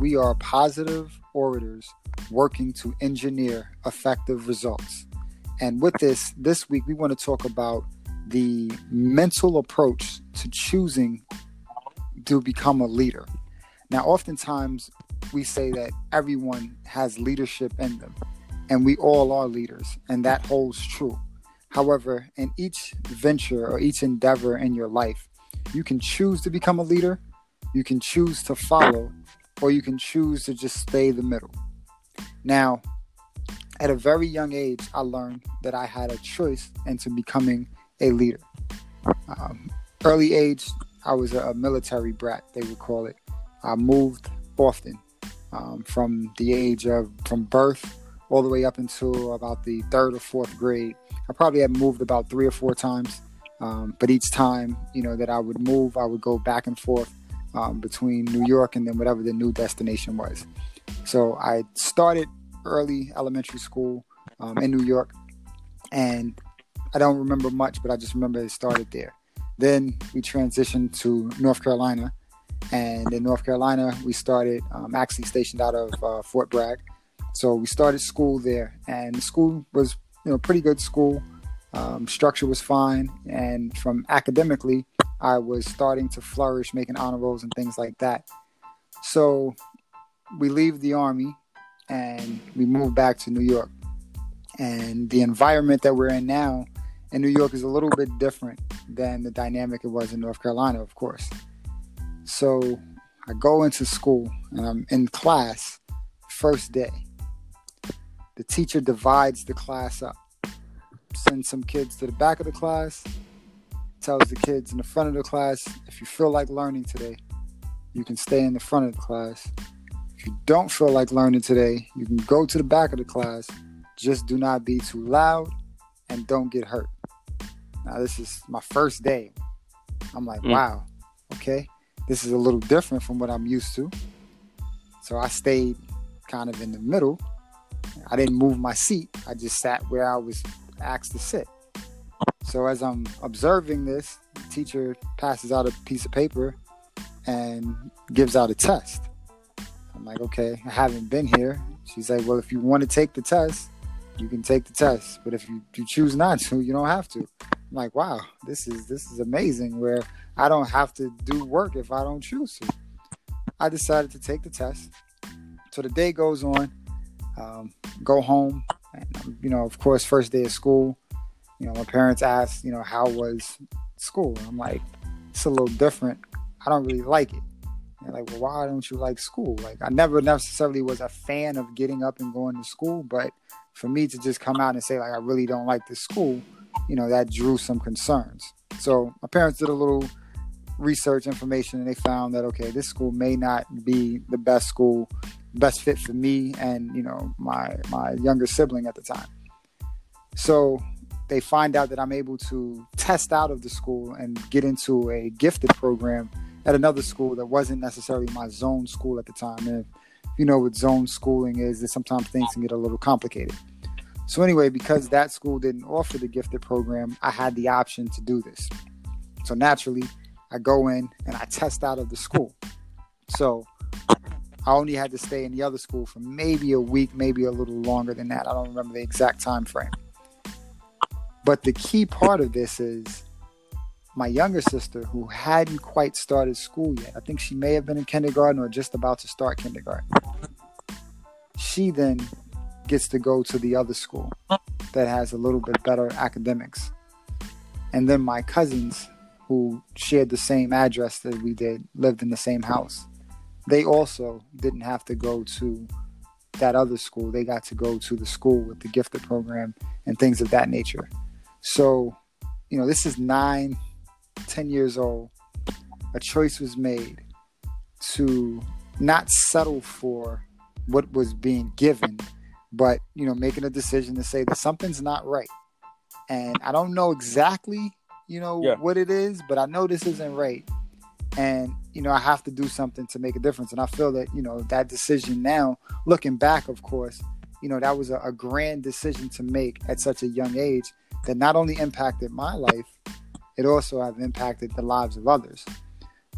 we are positive orators working to engineer effective results. And with this, this week we want to talk about the mental approach to choosing to become a leader. Now, oftentimes we say that everyone has leadership in them, and we all are leaders, and that holds true. However, in each venture or each endeavor in your life, you can choose to become a leader, you can choose to follow, or you can choose to just stay the middle. Now, at a very young age, I learned that I had a choice into becoming a leader. Um, early age, I was a, military brat, they would call it. I moved often um, from the age of from birth all the way up until about the third or fourth grade. I probably had moved about three or four times, um, but each time you know that I would move, I would go back and forth um, between New York and then whatever the new destination was. So I started early elementary school um, in New York, and I don't remember much, but I just remember it started there. Then we transitioned to North Carolina, and in North Carolina we started um, actually stationed out of uh, Fort Bragg. So we started school there, and the school was you know pretty good school. Um, structure was fine, and from academically, I was starting to flourish, making honor rolls and things like that. So we leave the army and we move back to New York. And the environment that we're in now in New York is a little bit different than the dynamic it was in North Carolina, of course. So I go into school and I'm in class, first day. The teacher divides the class up, sends some kids to the back of the class, tells the kids in the front of the class if you feel like learning today, you can stay in the front of the class. If you don't feel like learning today, you can go to the back of the class. Just do not be too loud and don't get hurt. Now, this is my first day. I'm like, mm. wow, okay, this is a little different from what I'm used to. So I stayed kind of in the middle. I didn't move my seat, I just sat where I was asked to sit. So as I'm observing this, the teacher passes out a piece of paper and gives out a test. I'm like, okay, I haven't been here. She's like, well, if you want to take the test, you can take the test. But if you, you choose not to, you don't have to. I'm like, wow, this is this is amazing where I don't have to do work if I don't choose to. I decided to take the test. So the day goes on, um, go home, and you know, of course, first day of school. You know, my parents asked, you know, how was school? I'm like, it's a little different. I don't really like it. And like, well, why don't you like school? Like, I never necessarily was a fan of getting up and going to school, but for me to just come out and say like I really don't like this school, you know, that drew some concerns. So my parents did a little research information and they found that okay, this school may not be the best school, best fit for me and you know my my younger sibling at the time. So they find out that I'm able to test out of the school and get into a gifted program at another school that wasn't necessarily my zone school at the time. And if you know what zone schooling is, that sometimes things can get a little complicated. So anyway, because that school didn't offer the gifted program, I had the option to do this. So naturally, I go in and I test out of the school. So I only had to stay in the other school for maybe a week, maybe a little longer than that. I don't remember the exact time frame. But the key part of this is my younger sister, who hadn't quite started school yet, I think she may have been in kindergarten or just about to start kindergarten. She then gets to go to the other school that has a little bit better academics. And then my cousins, who shared the same address that we did, lived in the same house. They also didn't have to go to that other school. They got to go to the school with the gifted program and things of that nature. So, you know, this is nine, ten years old, a choice was made to not settle for what was being given, but, you know, making a decision to say that something's not right. And I don't know exactly, you know, yeah. what it is, but I know this isn't right. And, you know, I have to do something to make a difference. And I feel that, you know, that decision now, looking back, of course, you know, that was a, a grand decision to make at such a young age that not only impacted my life, it also have impacted the lives of others.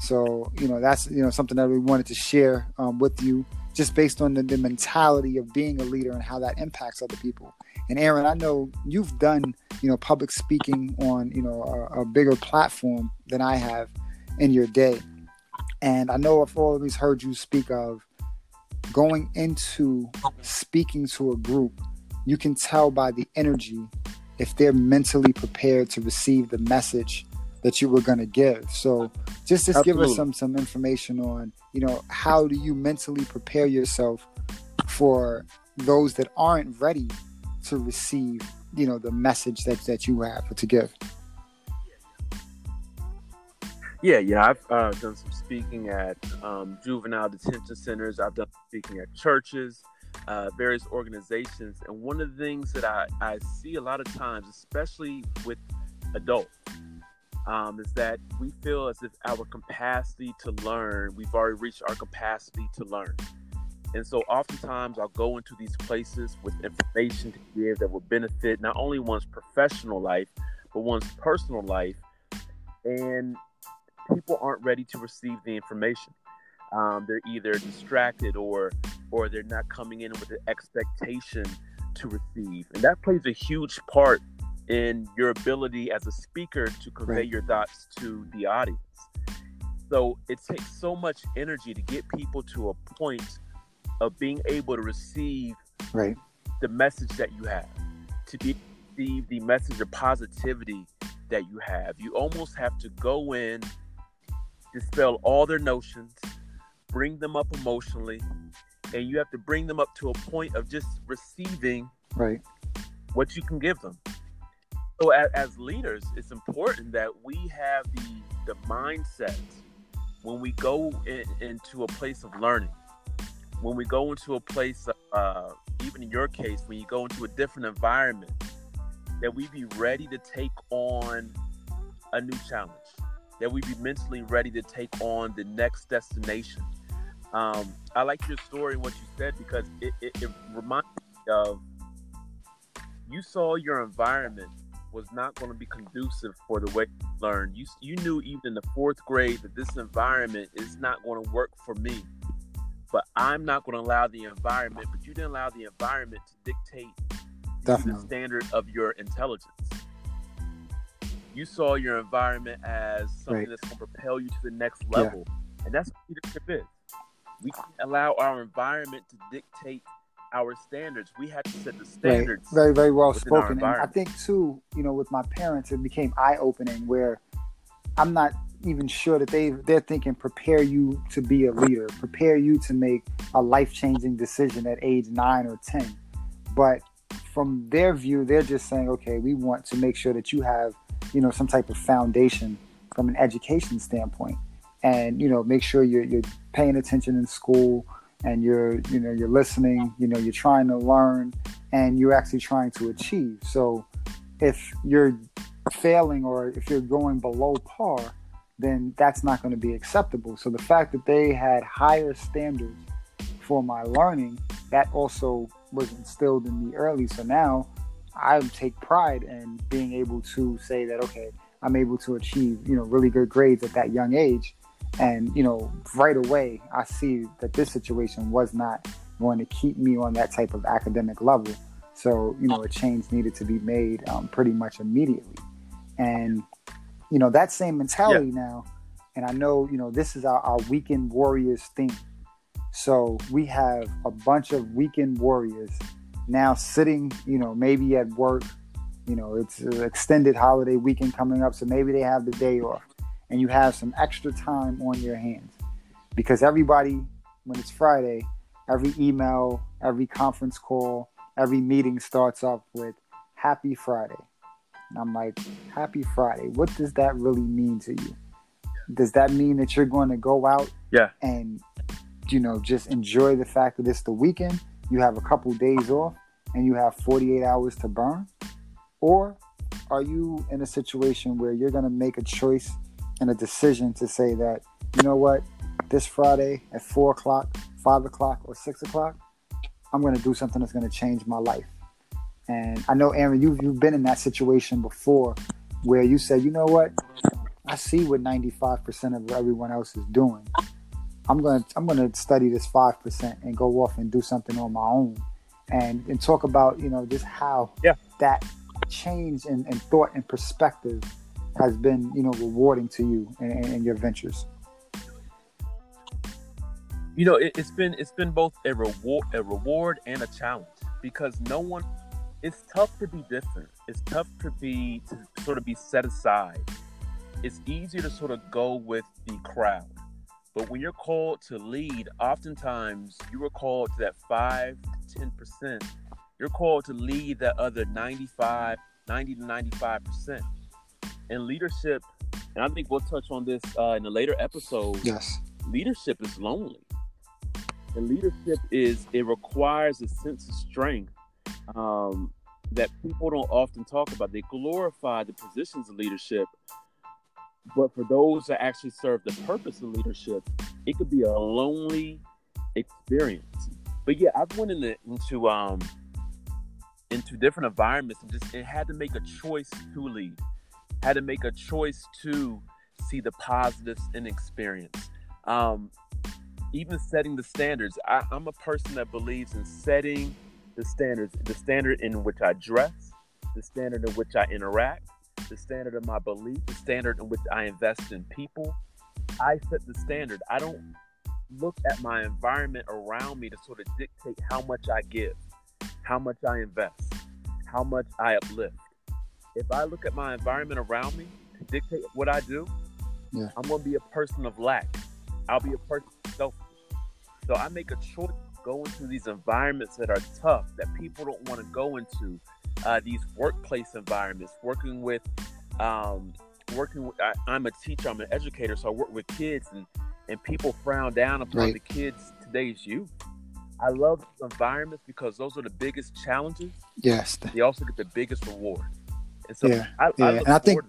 So you know that's you know something that we wanted to share um, with you, just based on the, the mentality of being a leader and how that impacts other people. And Aaron, I know you've done you know public speaking on you know a, a bigger platform than I have in your day, and I know I've always heard you speak of going into speaking to a group. You can tell by the energy if they're mentally prepared to receive the message that you were going to give. So just just Absolutely. give us some some information on, you know, how do you mentally prepare yourself for those that aren't ready to receive, you know, the message that that you have to give. Yeah, yeah, I've uh, done some speaking at um, juvenile detention centers. I've done speaking at churches, uh, various organizations, and one of the things that I, I see a lot of times, especially with adults, um, is that we feel as if our capacity to learn, we've already reached our capacity to learn. And so oftentimes I'll go into these places with information to give that will benefit not only one's professional life, but one's personal life. And people aren't ready to receive the information. Um, they're either distracted or or they're not coming in with the expectation to receive. And that plays a huge part in your ability as a speaker to convey right. your thoughts to the audience. So it takes so much energy to get people to a point of being able to receive right. the message that you have, to be receive the message of positivity that you have. You almost have to go in, dispel all their notions, bring them up emotionally, and you have to bring them up to a point of just receiving right. what you can give them. So as, as leaders it's important that we have the the mindset when we go in, into a place of learning. When we go into a place uh, even in your case when you go into a different environment that we be ready to take on a new challenge that we be mentally ready to take on the next destination um, i like your story and what you said because it, it, it reminds me of you saw your environment was not going to be conducive for the way you learn. You you knew even in the fourth grade that this environment is not going to work for me. But I'm not going to allow the environment. But you didn't allow the environment to dictate Definitely. the standard of your intelligence. You saw your environment as something right. that's going to propel you to the next level, yeah. and that's what leadership is. We can't allow our environment to dictate our standards. We have to set the standards. Right. Very, very well spoken. And I think too, you know, with my parents, it became eye opening where I'm not even sure that they they're thinking prepare you to be a leader, prepare you to make a life changing decision at age nine or ten. But from their view, they're just saying, okay, we want to make sure that you have, you know, some type of foundation from an education standpoint, and you know, make sure you're you're paying attention in school and you're you know you're listening you know you're trying to learn and you're actually trying to achieve. So if you're failing or if you're going below par then that's not going to be acceptable. So the fact that they had higher standards for my learning that also was instilled in me early. So now i take pride in being able to say that okay i'm able to achieve you know really good grades at that young age and, you know, right away, I see that this situation was not going to keep me on that type of academic level. So, you know, a change needed to be made um, pretty much immediately. And, you know, that same mentality yeah. now, and I know, you know, this is our, our weekend warriors thing. So we have a bunch of weekend warriors now sitting, you know, maybe at work. You know, it's an extended holiday weekend coming up, so maybe they have the day off and you have some extra time on your hands. Because everybody, when it's Friday, every email, every conference call, every meeting starts off with Happy Friday. And I'm like, Happy Friday. What does that really mean to you? Does that mean that you're going to go out yeah. and, you know, just enjoy the fact that it's the weekend? You have a couple days off and you have 48 hours to burn? Or are you in a situation where you're going to make a choice and a decision to say that, you know what, this Friday at four o'clock, five o'clock, or six o'clock, I'm going to do something that's going to change my life. And I know, Aaron, you've, you've been in that situation before where you said, you know what, I see what 95% of everyone else is doing. I'm gonna I'm gonna study this five percent and go off and do something on my own, and and talk about you know just how yeah. that change in, in thought and perspective has been you know rewarding to you and your ventures. You know, it, it's been it's been both a reward a reward and a challenge because no one. It's tough to be different. It's tough to be to sort of be set aside. It's easier to sort of go with the crowd but when you're called to lead, oftentimes you are called to that 5 to 10%. You're called to lead that other 95, 90 to 95%. And leadership, and I think we'll touch on this uh, in a later episode. Yes. Leadership is lonely. And leadership is, it requires a sense of strength um, that people don't often talk about. They glorify the positions of leadership, but for those that actually serve the purpose of leadership, it could be a lonely experience. But yeah, I've went into into um into different environments and just it had to make a choice to lead. Had to make a choice to see the positives in experience. Um, even setting the standards. I, I'm a person that believes in setting the standards, the standard in which I dress, the standard in which I interact, the standard of my belief, the standard in which I invest in people. I set the standard. I don't look at my environment around me to sort of dictate how much I give, how much I invest, how much I uplift. If I look at my environment around me to dictate what I do, yeah. I'm going to be a person of lack. I'll be a person selfish. So I make a choice to go into these environments that are tough, that people don't want to go into, uh, these workplace environments, working with, um, working with, I, am a teacher, I'm an educator, so I work with kids and, and people frown down upon right. the kids today's youth. I love environments because those are the biggest challenges. Yes. They also get the biggest reward. And so yeah, I, yeah. I and I think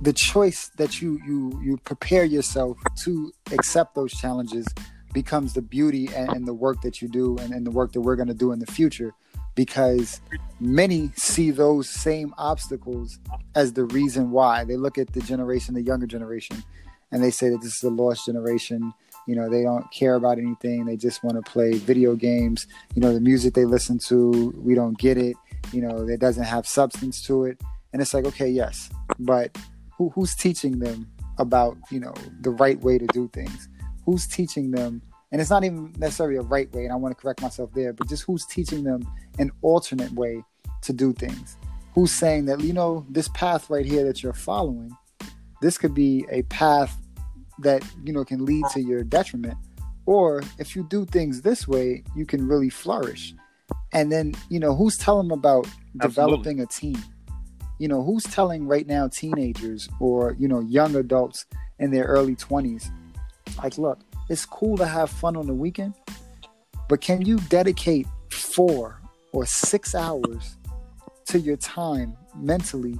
the choice that you you you prepare yourself to accept those challenges becomes the beauty and, and the work that you do and, and the work that we're going to do in the future because many see those same obstacles as the reason why. They look at the generation, the younger generation, and they say that this is a lost generation. You know, they don't care about anything. They just want to play video games. You know, the music they listen to, we don't get it. You know, it doesn't have substance to it. And it's like, okay, yes, but who, who's teaching them about, you know, the right way to do things? Who's teaching them? And it's not even necessarily a right way and i want to correct myself there but just who's teaching them an alternate way to do things? Who's saying that you know this path right here that you're following this could be a path that you know can lead to your detriment or if you do things this way you can really flourish. And then you know who's telling them about developing a team you know who's telling right now teenagers or you know young adults in their early 20s like look it's cool to have fun on the weekend, but can you dedicate four or six hours to your time mentally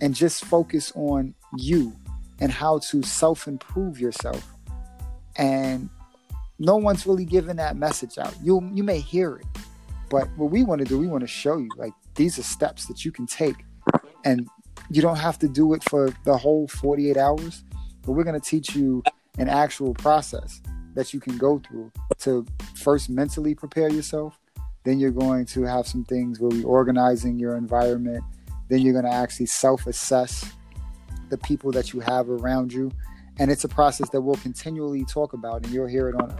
and just focus on you and how to self improve yourself? And no one's really giving that message out. You you may hear it, but what we want to do, we want to show you like these are steps that you can take, and you don't have to do it for the whole 48 hours. But we're going to teach you an actual process that you can go through to first mentally prepare yourself. Then you're going to have some things where we're organizing your environment. Then you're going to actually self assess the people that you have around you. And it's a process that we'll continually talk about, and you'll hear it on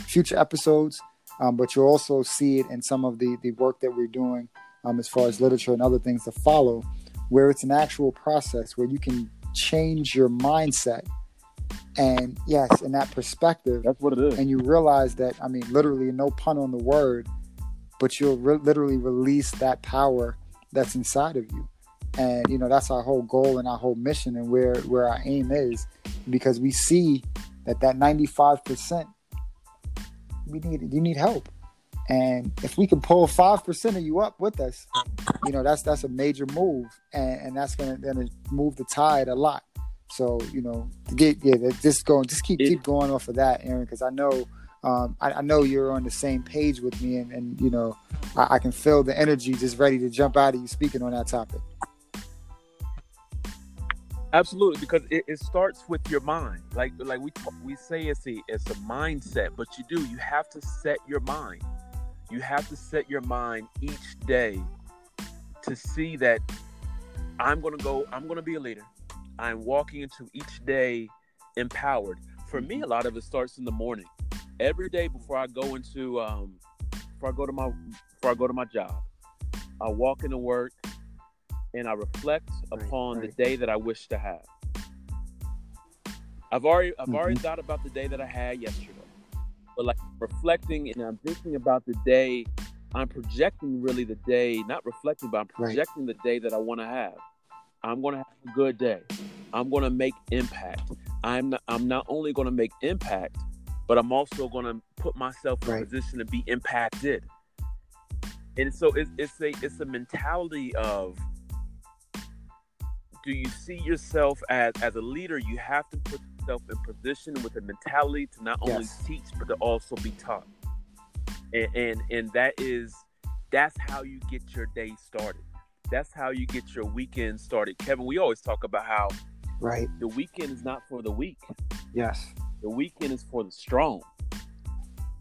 future episodes. Um, but you'll also see it in some of the, the work that we're doing um, as far as literature and other things to follow, where it's an actual process where you can change your mindset and yes, in that perspective, that's what it is. And you realize that, I mean, literally, no pun on the word, but you'll re- literally release that power that's inside of you. And you know that's our whole goal and our whole mission and where where our aim is, because we see that that ninety five percent we need you need help, and if we can pull five percent of you up with us, you know that's that's a major move, and, and that's gonna gonna move the tide a lot. So you know, get yeah, just going, just keep keep going off of that, Aaron, because I know. Um, I, I, know you're on the same page with me, and, and you know, I, I, can feel the energy just ready to jump out of you speaking on that topic. Absolutely, because it, it starts with your mind. Like like we we say it's a it's a mindset, but you do you have to set your mind. You have to set your mind each day to see that I'm gonna go. I'm gonna be a leader. I'm walking into each day empowered. For me, a lot of it starts in the morning. Every day before I go into um, before I go to my before I go to my job, I walk into work and I reflect right, upon right. the day that I wish to have. I've already I've mm-hmm. already thought about the day that I had yesterday. Reflecting and I'm thinking about the day I'm projecting really the day, not reflecting, but I'm projecting right. the day that I want to have. I'm going to have a good day. I'm going to make impact. I'm not, I'm not only going to make impact, but I'm also going to put myself in right. a position to be impacted. And so it's, it's a it's a mentality of do you see yourself as as a leader? You have to put yourself in position with a mentality to not only yes. teach but to also be taught. And, and and that is that's how you get your day started. That's how you get your weekend started. Kevin, we always talk about how right the weekend is not for the weak. Yes. The weekend is for the strong.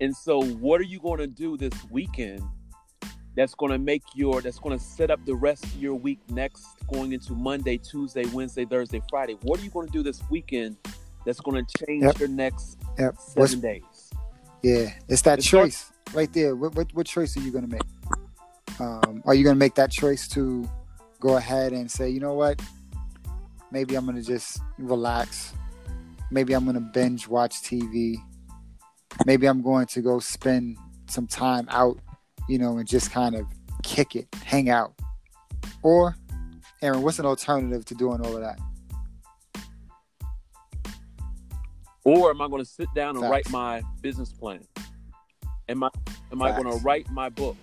And so what are you going to do this weekend that's going to make your that's going to set up the rest of your week next going into Monday, Tuesday, Wednesday, Thursday, Friday. What are you going to do this weekend that's going to change yep. your next yep. 7 What's, days? Yeah, it's that it's choice right there. What, what, what choice are you going to make? Um, are you going to make that choice to go ahead and say, you know what? Maybe I'm going to just relax. Maybe I'm going to binge watch TV. Maybe I'm going to go spend some time out you know, and just kind of kick it, hang out? Or, Aaron, what's an alternative to doing all of that? Or am I going to sit down and Facts. write my business plan? Am I am Facts. I going to write my book?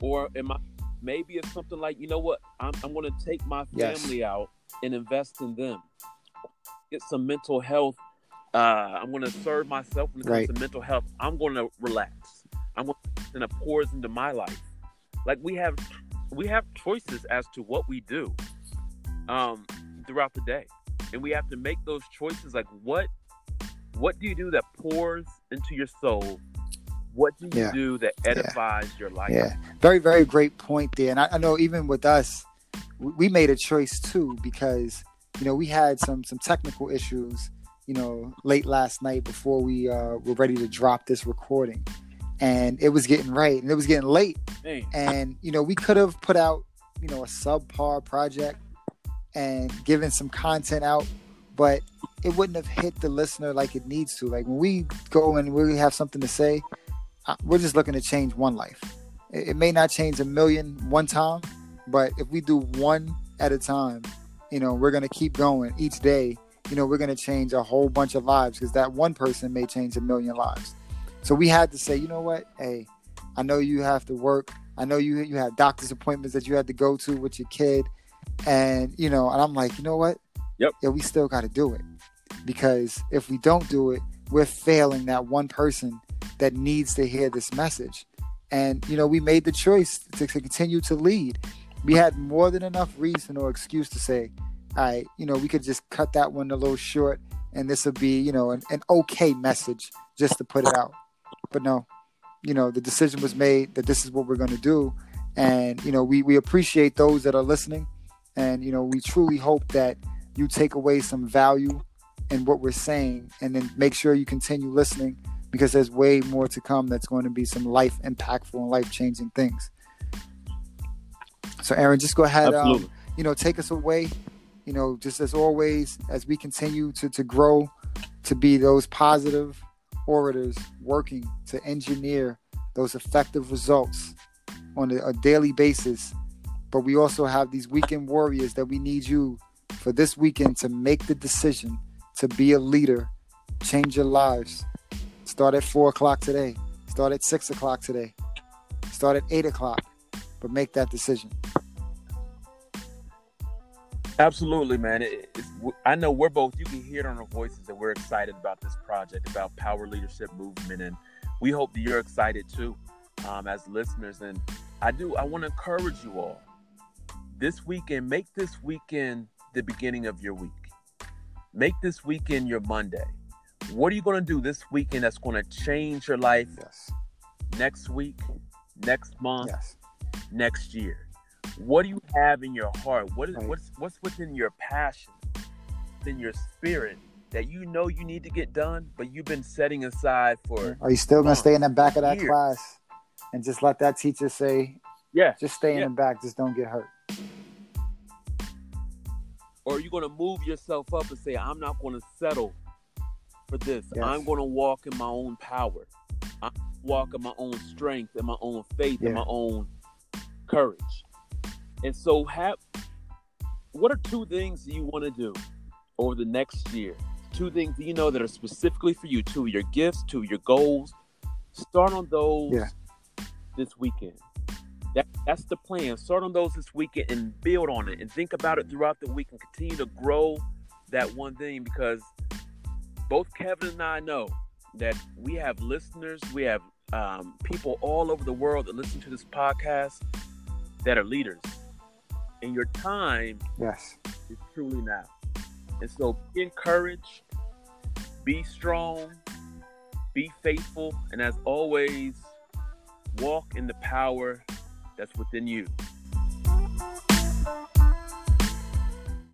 Or am I maybe it's something like, you know what, I'm, I'm going to take my family yes. out and invest in them. Get some mental health. Uh, I'm going to serve myself when it comes right. to mental health. I'm going to relax. I'm going to and it pours into my life. Like we have we have choices as to what we do um throughout the day. And we have to make those choices like what what do you do that pours into your soul? What do you yeah. do that edifies yeah. your life? Yeah. Very, very great point there. And I, I know even with us, we made a choice too because you know we had some some technical issues you know late last night before we uh, were ready to drop this recording and it was getting right and it was getting late. And you know, we could have put out, you know, a subpar project and given some content out, but it wouldn't have hit the listener like it needs to. Like when we go and we have something to say, uh, we're just looking to change one life. It, may not change a million one time, but if we do one at a time, you know, we're going to keep going each day. You know, we're going to change a whole bunch of lives because that one person may change a million lives. So we had to say, you know what? Hey, I know you have to work. I know you you have doctor's appointments that you had to go to with your kid, and you know, and I'm like, you know what? Yep. Yeah, we still got to do it because if we don't do it, we're failing that one person that needs to hear this message. And you know, we made the choice to, to continue to lead. We had more than enough reason or excuse to say, right, you know, we could just cut that one a little short, and this will be, you know, an, an okay message just to put it out. But no, you know, the decision was made that this is what we're going to do. And, you know, we, we appreciate those that are listening. And, you know, we truly hope that you take away some value in what we're saying and then make sure you continue listening because there's way more to come that's going to be some life impactful and life changing things. So, Aaron, just go ahead, um, you know, take us away. You know, just as always, as we continue to, to grow, to be those positive, orators working to engineer those effective results on a, a daily basis. But we also have these weekend warriors that we need you for this weekend to make the decision to be a leader, change your lives. Start at four o'clock today. Start at six o'clock today. Start at eight o'clock. But make that decision. Absolutely, man. It, I know we're both. You can hear it on our voices that we're excited about this project, about power leadership movement, and we hope that you're excited too, um, as listeners. And I do. I want to encourage you all this weekend. Make this weekend the beginning of your week. Make this weekend your Monday. What are you going to do this weekend that's going to change your life Yes. next week, next month, Yes. next year? What do you have in your heart? What is Right. what's what's within your passion, in your spirit that you know you need to get done, but you've been setting aside for Are you still gonna stay in the back of that years. class and just let that teacher say, yeah, just stay in Yeah. the back, just don't get hurt? Or are you going to move yourself up and say, I'm not going to settle for this. Yes. I'm going to walk in my own power. I'm walk in my own strength and my own faith Yeah. and my own courage. And so, have what are two things you want to do over the next year? Two things you know that are specifically for you, two of your gifts, two of your goals. Start on those Yeah. this weekend. That, that's the plan. Start on those this weekend and build on it and think about it throughout the week and continue to grow that one thing because both Kevin and I know that we have listeners, we have um, people all over the world that listen to this podcast that are leaders. And your time Yes. is truly now. And so be encouraged, be strong, be faithful, and as always, walk in the power that's within you.